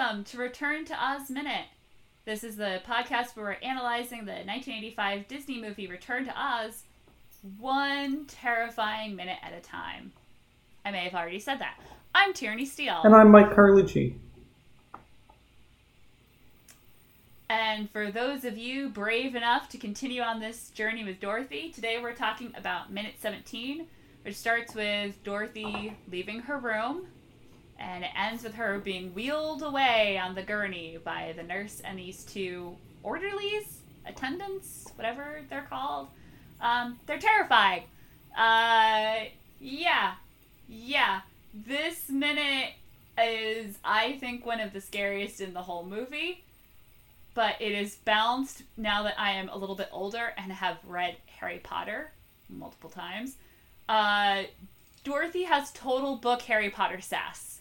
welcome to Return to Oz Minute. This is the podcast where we're analyzing the 1985 Disney movie Return to Oz one terrifying minute at a time. I may have already said that. I'm Tierney Steele. And I'm Mike Carlucci. And for those of you brave enough to continue on this journey with Dorothy, today we're talking about minute 17, which starts with Dorothy leaving her room and it ends with her being wheeled away on the gurney by the nurse and these two orderlies, attendants, whatever they're called. Um, they're terrified. Uh, yeah, yeah. This minute is, I think, one of the scariest in the whole movie. But it is balanced now that I am a little bit older and have read Harry Potter multiple times. Uh, Dorothy has total book Harry Potter sass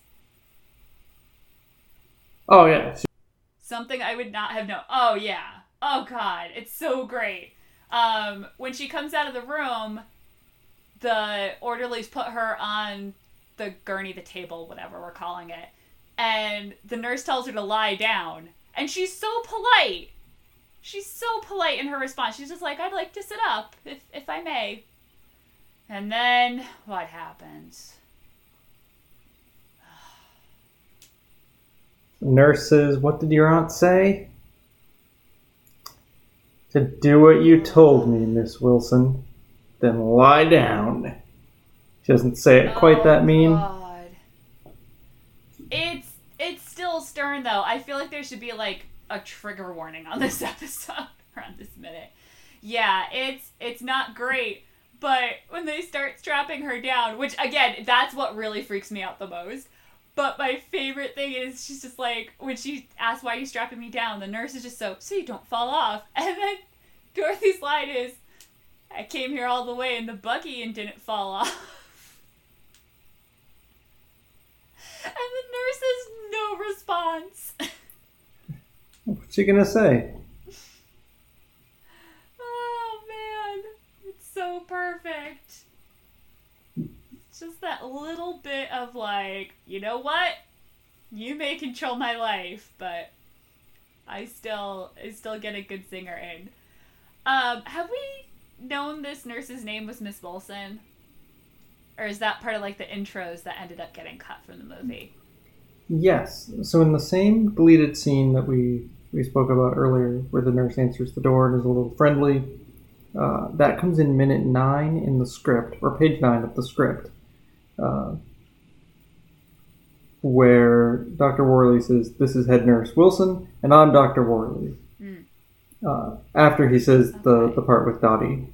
Oh yeah. Something I would not have known. Oh yeah. Oh god, it's so great. Um, when she comes out of the room, the orderlies put her on the gurney, the table, whatever we're calling it, and the nurse tells her to lie down, and she's so polite. She's so polite in her response. She's just like, "I'd like to sit up, if if I may." And then what happens? Nurses, what did your aunt say? To do what you told me, Miss Wilson. Then lie down. She doesn't say it quite oh, that mean. God. It's it's still stern though. I feel like there should be like a trigger warning on this episode around this minute. Yeah, it's it's not great. But when they start strapping her down, which again, that's what really freaks me out the most but my favorite thing is she's just like when she asks why you're you strapping me down, the nurse is just so so you don't fall off. And then Dorothy's line is, I came here all the way in the buggy and didn't fall off. and the nurse has no response. What's she gonna say? Oh man, it's so perfect just that little bit of like, you know what? Control my life, but I still I still get a good singer in. Um, have we known this nurse's name was Miss Wilson? Or is that part of like the intros that ended up getting cut from the movie? Yes. So in the same deleted scene that we we spoke about earlier, where the nurse answers the door and is a little friendly, uh, that comes in minute nine in the script, or page nine of the script uh, where Dr. Worley says, This is head nurse Wilson, and I'm Dr. Worley. Mm. Uh, after he says okay. the, the part with Dottie.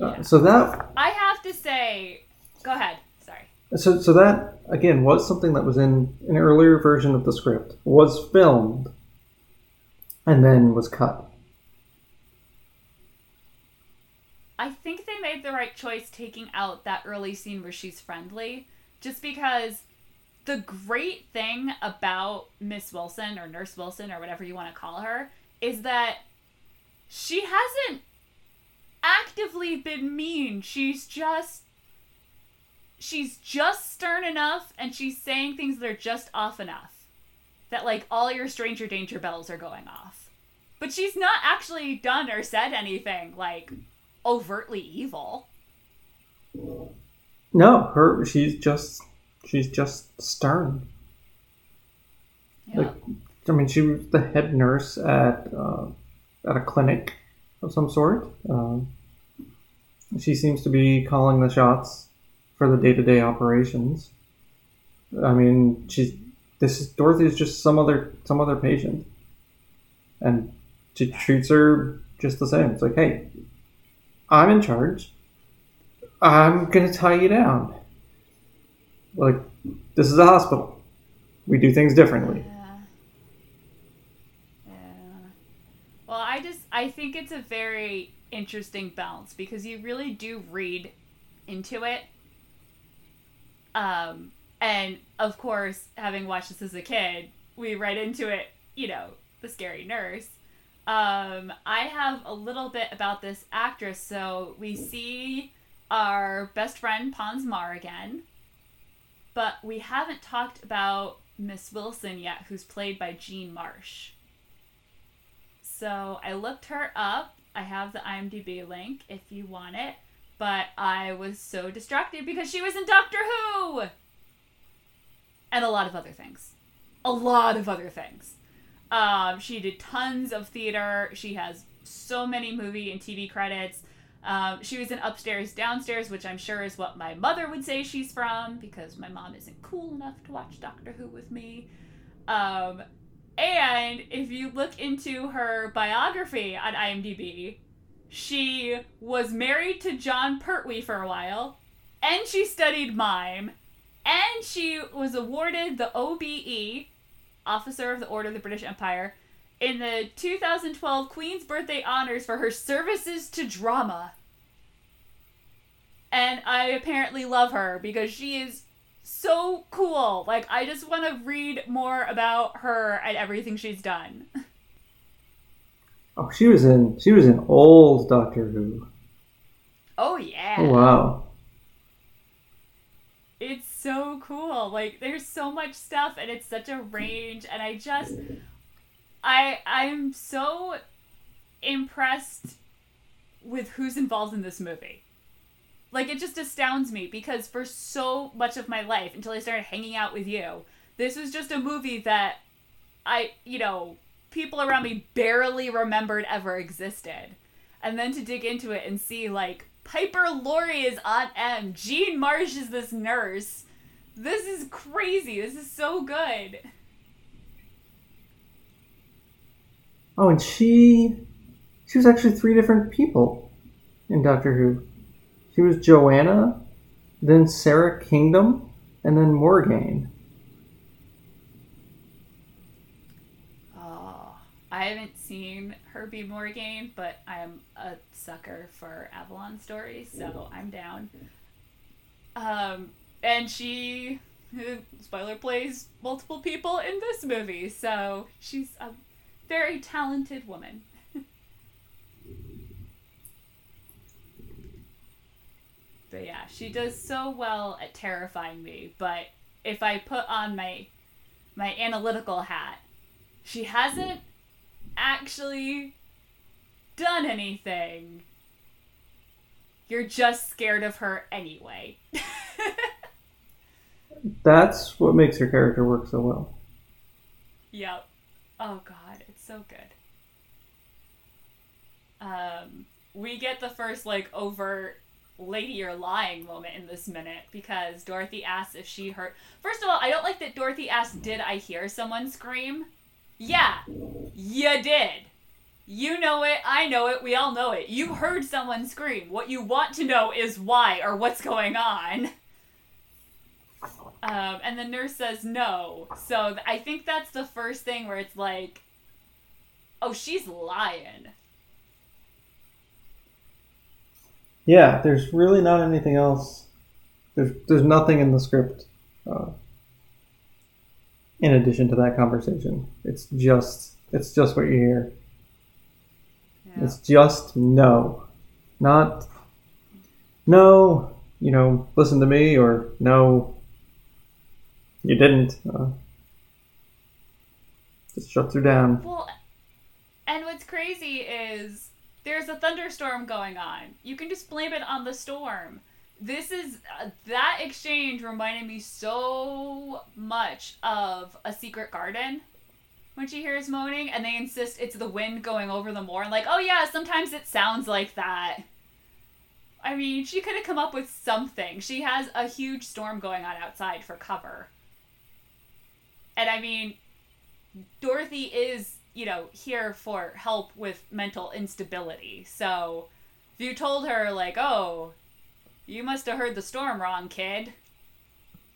Uh, so that. I have to say. Go ahead. Sorry. So, so that, again, was something that was in an earlier version of the script, was filmed, and then was cut. I think they made the right choice taking out that early scene where she's friendly, just because the great thing about Miss Wilson or Nurse Wilson or whatever you want to call her is that she hasn't actively been mean. She's just she's just stern enough and she's saying things that are just off enough that like all your stranger danger bells are going off. But she's not actually done or said anything like overtly evil. No, her she's just she's just stern. Yeah. Like, I mean, she was the head nurse at uh, at a clinic of some sort. Uh, she seems to be calling the shots for the day to day operations. I mean, she's this is Dorothy is just some other some other patient, and she treats her just the same. It's like, hey, I'm in charge. I'm gonna tie you down. Like, this is a hospital. We do things differently. Yeah. Yeah. Well, I just I think it's a very interesting balance because you really do read into it. Um, and of course, having watched this as a kid, we read into it, you know, the scary nurse. Um, I have a little bit about this actress. So we see our best friend Pons Maar again, but we haven't talked about Miss Wilson yet, who's played by Jean Marsh. So I looked her up. I have the IMDb link if you want it, but I was so distracted because she was in Doctor Who! And a lot of other things. A lot of other things. Um, she did tons of theater. She has so many movie and TV credits. Um, she was in Upstairs, Downstairs, which I'm sure is what my mother would say she's from because my mom isn't cool enough to watch Doctor Who with me. Um, and if you look into her biography on IMDb, she was married to Jon Pertwee for a while, and she studied mime, and she was awarded the OBE, Officer of the Order of the British Empire, in the 2012 Queen's Birthday Honors for her services to drama. And I apparently love her because she is so cool. Like, I just want to read more about her and everything she's done. Oh, she was in she was in old Doctor Who. Oh yeah. Oh wow. It's so cool. Like there's so much stuff and it's such a range and I just I I'm so impressed with who's involved in this movie. Like it just astounds me because for so much of my life until I started hanging out with you, this was just a movie that I, you know, people around me barely remembered ever existed. And then to dig into it and see like Piper Laurie is Aunt Em, Jean Marsh is this nurse. This is crazy. This is so good. Oh, and she she was actually three different people in Doctor Who. She was Joanna, then Sara Kingdom, and then Morgaine. Oh, I haven't seen her be Morgaine, but I'm a sucker for Avalon stories, so I'm down. Um, and she, spoiler, plays multiple people in this movie, so she's a very talented woman. but yeah, she does so well at terrifying me. But if I put on my my analytical hat, she hasn't actually done anything. You're just scared of her anyway. That's what makes her character work so well. Yep. Oh god, so good. Um, we get the first like overt lady you're lying moment in this minute because Dorothy asks if she heard. First of all, I don't like that Dorothy asked, "Did I hear someone scream?" Yeah, you did. You know it, I know it, we all know it. You heard someone scream. What you want to know is why or what's going on. Um, and the nurse says no. So th- I think that's the first thing where it's like, oh, she's lying. Yeah, there's really not anything else. There's there's nothing in the script. Uh, in addition to that conversation, it's just it's just what you hear. Yeah. It's just no, not no. You know, listen to me, or no, you didn't. Uh, just shuts her down. Well, crazy is there's a thunderstorm going on. You can just blame it on the storm. This is uh, that exchange reminded me so much of a secret garden when she hears moaning and they insist it's the wind going over the moor and like oh yeah sometimes it sounds like that i mean she could have come up with something she has a huge storm going on outside for cover and i mean dorothy is you know here for help with mental instability so if you told her like oh you must have heard the storm wrong kid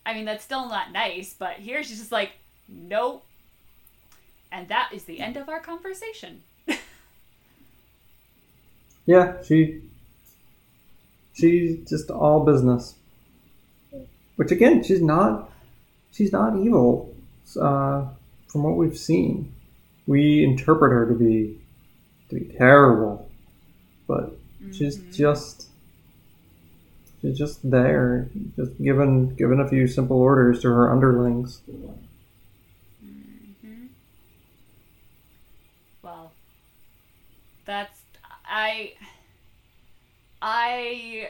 i mean that's still not nice but here she's just like nope and that is the end of our conversation. Yeah, she she's just all business. Which again, she's not she's not evil. Uh, from what we've seen, we interpret her to be to be terrible, but mm-hmm. she's just she's just there, just given given a few simple orders to her underlings. Mm-hmm. Well, that's I I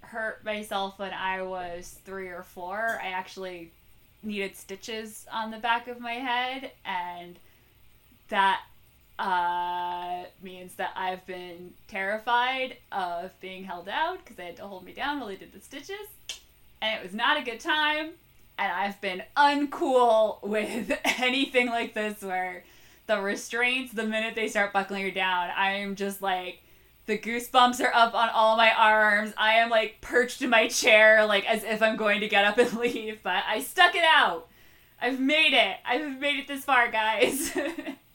hurt myself when I was three or four. I actually needed stitches on the back of my head and that uh, means that I've been terrified of being held out because they had to hold me down while they did the stitches, and it was not a good time. And I've been uncool with anything like this where the restraints, the minute they start buckling you down, I'm just like, the goosebumps are up on all my arms. I am like perched in my chair, like as if I'm going to get up and leave, but I stuck it out. I've made it. I've made it this far, guys.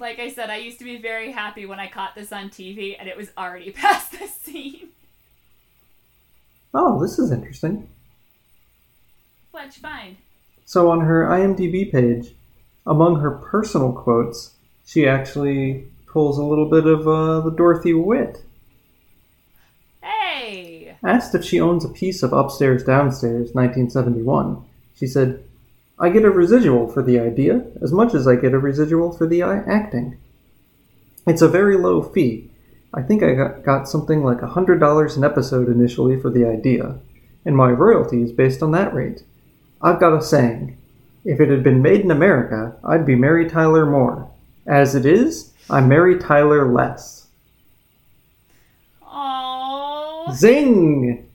like I said, I used to be very happy when I caught this on TV and it was already past the scene. Oh, this is interesting. What'd you find? So on her IMDb page, among her personal quotes, she actually pulls a little bit of uh, the Dorothy wit. Hey! Asked if she owns a piece of Upstairs Downstairs, 1971, she said, I get a residual for the idea as much as I get a residual for the uh, acting. It's a very low fee. I think I got, got something like $100 an episode initially for the idea, and my royalty is based on that rate. I've got a saying if it had been made in America, I'd be Mary Tyler Moore. As it is, I'm Mary Tyler less. Aww. Zing!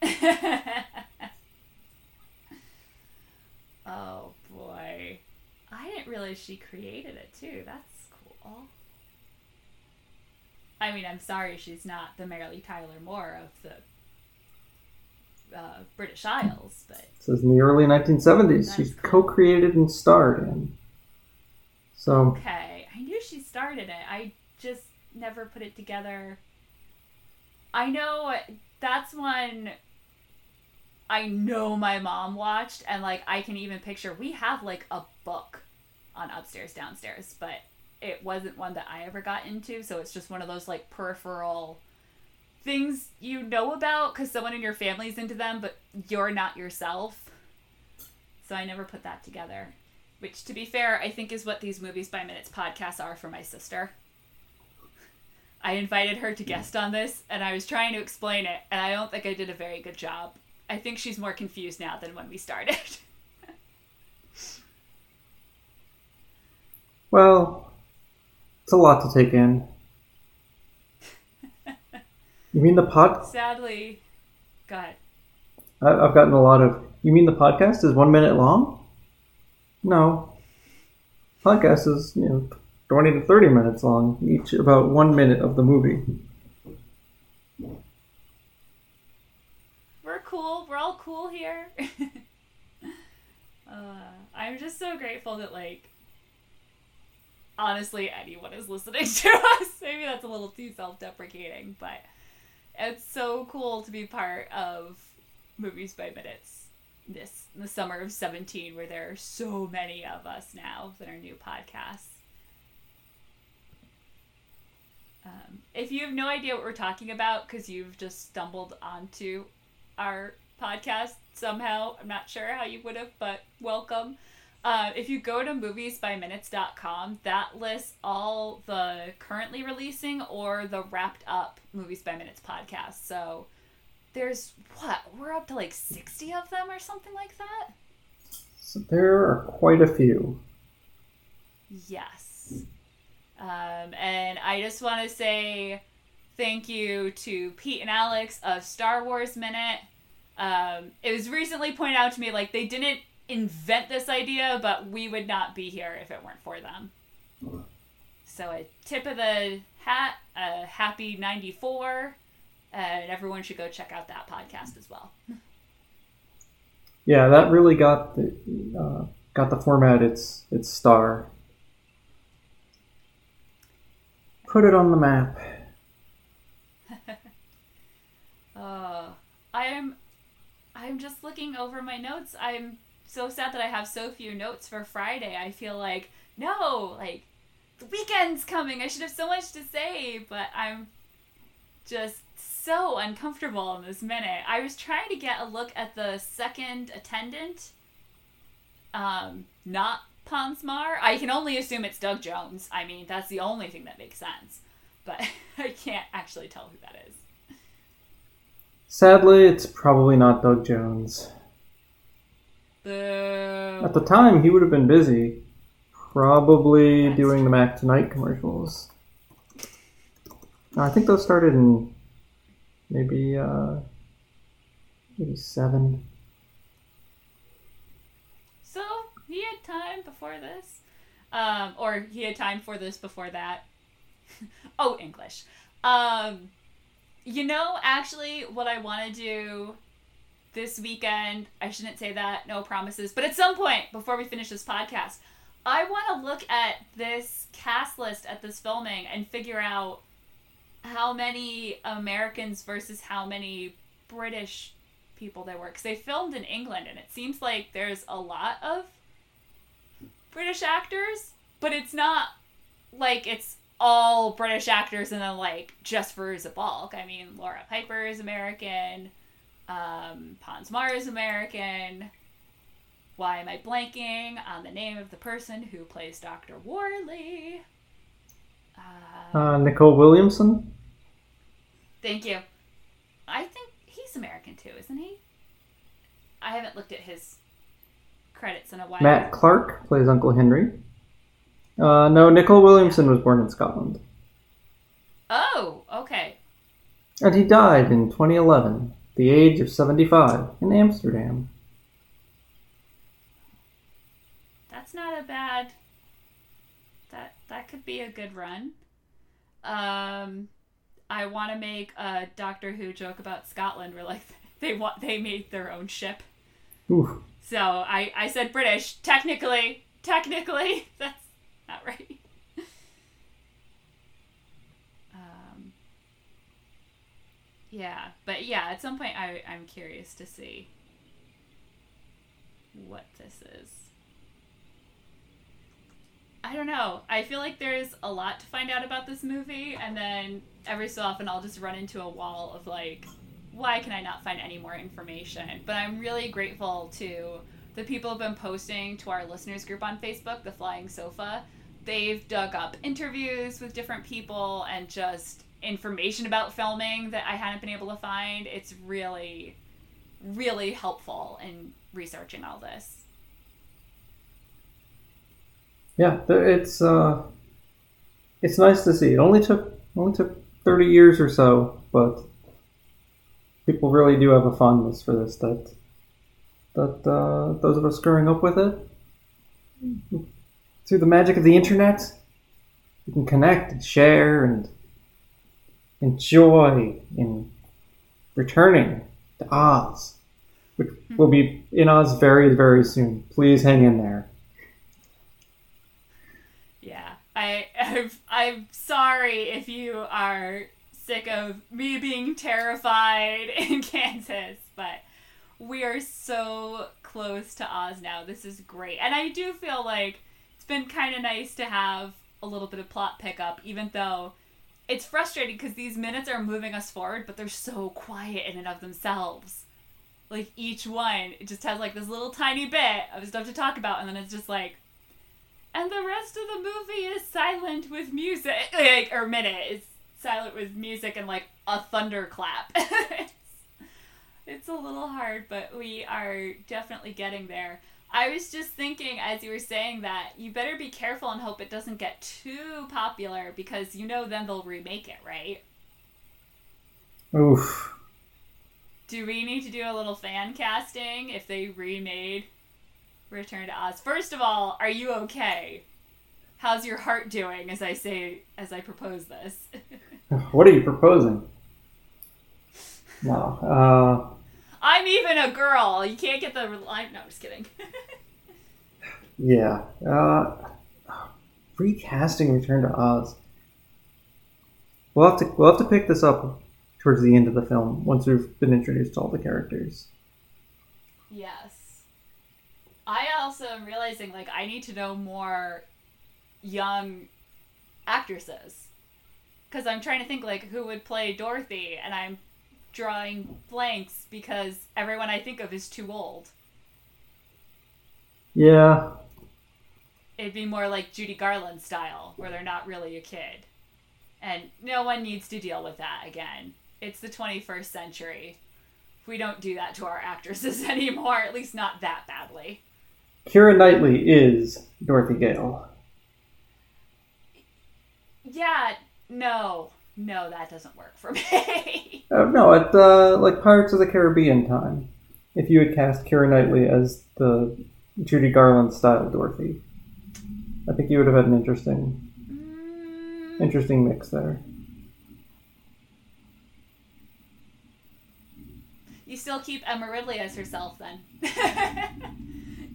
oh boy. I didn't realize she created it too. That's cool. I mean, I'm sorry she's not the Mary Tyler Moore of the uh, British Isles, but it says in the early 1970s She cool. co-created and starred in. So okay, I knew she started it. I just never put it together. I know that's one I know my mom watched, and like I can even picture we have like a book on upstairs downstairs, but it wasn't one that I ever got into, so it's just one of those like peripheral things you know about because someone in your family's into them, but you're not yourself. So I never put that together. Which, to be fair, I think is what these Movies by Minutes podcasts are for my sister. I invited her to guest on this, and I was trying to explain it, and I don't think I did a very good job. I think she's more confused now than when we started. well, it's a lot to take in. You mean the pod? Sadly, go ahead. I've gotten a lot of. You mean the podcast is one minute long? No. Podcast is you know twenty to thirty minutes long, each about one minute of the movie. We're cool. We're all cool here. uh, I'm just so grateful that like honestly anyone is listening to us. Maybe that's a little too self-deprecating, but it's so cool to be part of Movies by Minutes this the summer of 17 where there are so many of us now that are new podcasts. Um, if you have no idea what we're talking about because you've just stumbled onto our podcast somehow, I'm not sure how you would have, but welcome. Uh, if you go to moviesbyminutes.com, that lists all the currently releasing or the wrapped up Movies by Minutes podcast. So there's what? We're up to like 60 of them or something like that? So there are quite a few. Yes. Um, and I just want to say thank you to Pete and Alex of Star Wars Minute. Um, it was recently pointed out to me like they didn't invent this idea, but we would not be here if it weren't for them. So a tip of the hat, a happy 94, and everyone should go check out that podcast as well. Yeah, that really got the uh, got the format its its star. Put it on the map. uh, I am I'm just looking over my notes. I'm so sad that I have so few notes for Friday. I feel like no, like the weekend's coming. I should have so much to say, but I'm just so uncomfortable in this minute. I was trying to get a look at the second attendant, um, not Pons Maar. I can only assume it's Doug Jones. I mean, that's the only thing that makes sense. But I can't actually tell who that is. Sadly, it's probably not Doug Jones. Boo. At the time, he would have been busy, probably doing the Mac Tonight commercials. I think those started in maybe uh, maybe seven. So he had time before this, um, or he had time for this before that. oh, English. Um, you know, actually, what I want to do this weekend, I shouldn't say that, no promises, but at some point before we finish this podcast, I want to look at this cast list at this filming and figure out how many Americans versus how many British people there were. Because they filmed in England, and it seems like there's a lot of British actors, but it's not like it's all British actors and then like just Fairuza Balk. I mean, Laura Piper is American. Um, Pons Maar is American. Why am I blanking on the name of the person who plays Dr. Worley? Uh, Uh, Nicol Williamson. thank you. I think he's American too, isn't he? I haven't looked at his credits in a while. Matt Clark plays Uncle Henry. Uh, no, Nicol Williamson was born in Scotland. Oh, okay. And he died in 2011, at the age of 75, in Amsterdam. That's not a bad. That that could be a good run. Um, I want to make a Doctor Who joke about Scotland, where like they want they made their own ship. Oof. So I I said British. Technically, technically, that's not right. um. Yeah, but yeah, at some point I I'm curious to see what this is. I don't know. I feel like there's a lot to find out about this movie, and then every so often I'll just run into a wall of like, why can I not find any more information? But I'm really grateful to the people who've been posting to our listeners group on Facebook, the Flying Sofa. They've dug up interviews with different people and just information about filming that I hadn't been able to find. It's really, really helpful in researching all this. Yeah, it's uh, it's nice to see. It only took only took 30 years or so, but people really do have a fondness for this. That that uh, those of us growing up with it, through the magic of the internet, we can connect and share and enjoy in returning to Oz, which hmm. will be in Oz very very soon. Please hang in there. Yeah, I I'm, I'm sorry if you are sick of me being terrified in Kansas, but we are so close to Oz now. This is great, and I do feel like it's been kind of nice to have a little bit of plot pickup, even though it's frustrating because these minutes are moving us forward, but they're so quiet in and of themselves. Like each one, it just has like this little tiny bit of stuff to talk about, and then it's just like and the rest of the movie is silent with music like or minute is silent with music and like a thunderclap it's, it's a little hard but we are definitely getting there i was just thinking as you were saying that you better be careful and hope it doesn't get too popular because you know then they'll remake it right Oof. do we need to do a little fan casting if they remade Return to Oz. First of all, are you okay? How's your heart doing as I say as I propose this? What are you proposing? No. Uh, I'm even a girl. You can't get the line. No, just kidding. yeah. Uh, recasting Return to Oz. We'll have to we'll have to pick this up towards the end of the film once we've been introduced to all the characters. yes. I also am realizing like I need to know more young actresses because I'm trying to think like who would play Dorothy, and I'm drawing blanks because everyone I think of is too old. Yeah. it'd be more like Judy Garland style, where they're not really a kid. And no one needs to deal with that again. It's the 21st century. We don't do that to our actresses anymore, at least not that badly. Keira Knightley is Dorothy Gale. Yeah, no. No, that doesn't work for me. uh, no, at uh, like Pirates of the Caribbean time. If you had cast Keira Knightley as the Judy Garland style Dorothy, I think you would have had an interesting, mm. interesting mix there. You still keep Emma Ridley as herself then.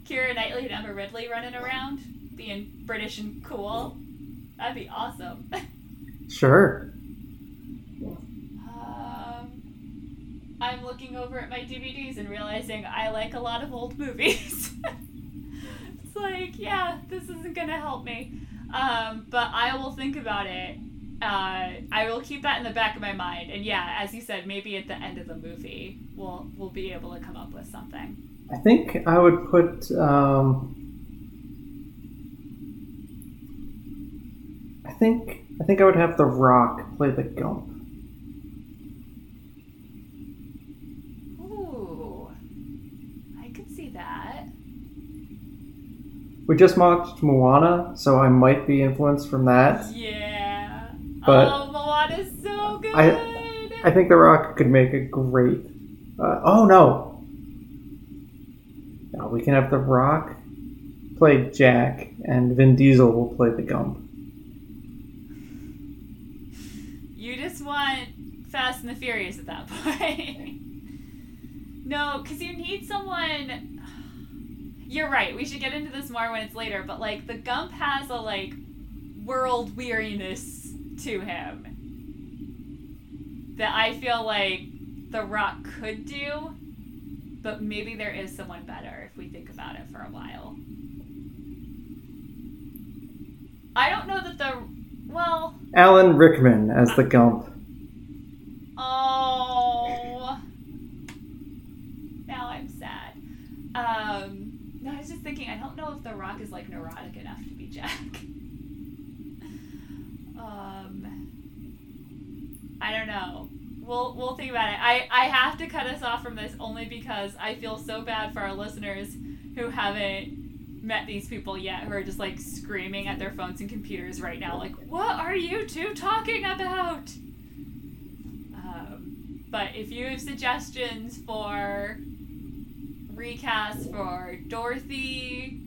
Keira Knightley and Emma Ridley running around, being British and cool. That'd be awesome. Sure. I'm looking over at my DVDs and realizing I like a lot of old movies. it's like, yeah, this isn't gonna help me. Um, but I will think about it. Uh, I will keep that in the back of my mind. And yeah, as you said, maybe at the end of the movie, we'll we'll be able to come up with something. I think I would put. Um, I think I think I would have The Rock play the Gump. We just watched Moana, so I might be influenced from that. Yeah. But oh, Moana's so good. I, I think The Rock could make a great. Uh, oh no. Now we can have The Rock play Jack, and Vin Diesel will play the Gump. You just want Fast and the Furious at that point. no, because you need someone you're right. We should get into this more when it's later, but like the Gump has a like world weariness to him that I feel like The Rock could do, but maybe there is someone better if we think about it for a while. I don't know that the well Alan Rickman as the Gump. Oh. Now I'm sad. Um no, I was thinking. I don't know if The Rock is like neurotic enough to be Jack. um, I don't know. We'll we'll think about it. I I have to cut us off from this only because I feel so bad for our listeners who haven't met these people yet who are just like screaming at their phones and computers right now like what are you two talking about um, but if you have suggestions for recast for Dorothy,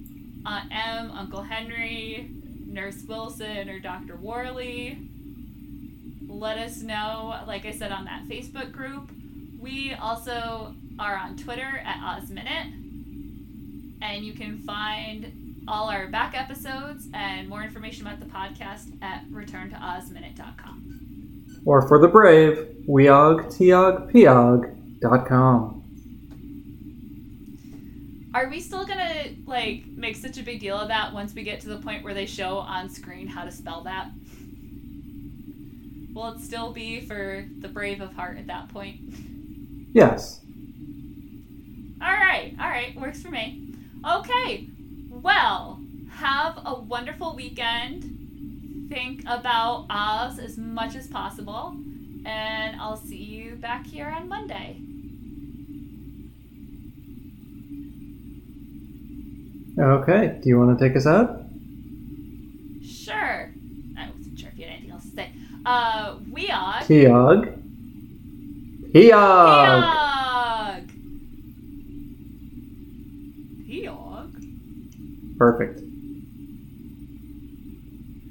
Aunt Em, Uncle Henry, Nurse Wilson, or Dr. Worley. Let us know, like I said, on that Facebook group. We also are on Twitter at OzMinute. And you can find all our back episodes and more information about the podcast at returntoozminute.com. Or for the brave, weogtiogpiog.com. Are we still gonna like make such a big deal of that once we get to the point where they show on screen how to spell that? Will it still be for the brave of heart at that point? Yes. All right, all right, works for me. Okay, well, have a wonderful weekend. Think about Oz as much as possible, and I'll see you back here on Monday. Okay. Do you want to take us out? Sure. I wasn't sure if you had anything else to say. Uh, Weog. Keog. Peog. Perfect.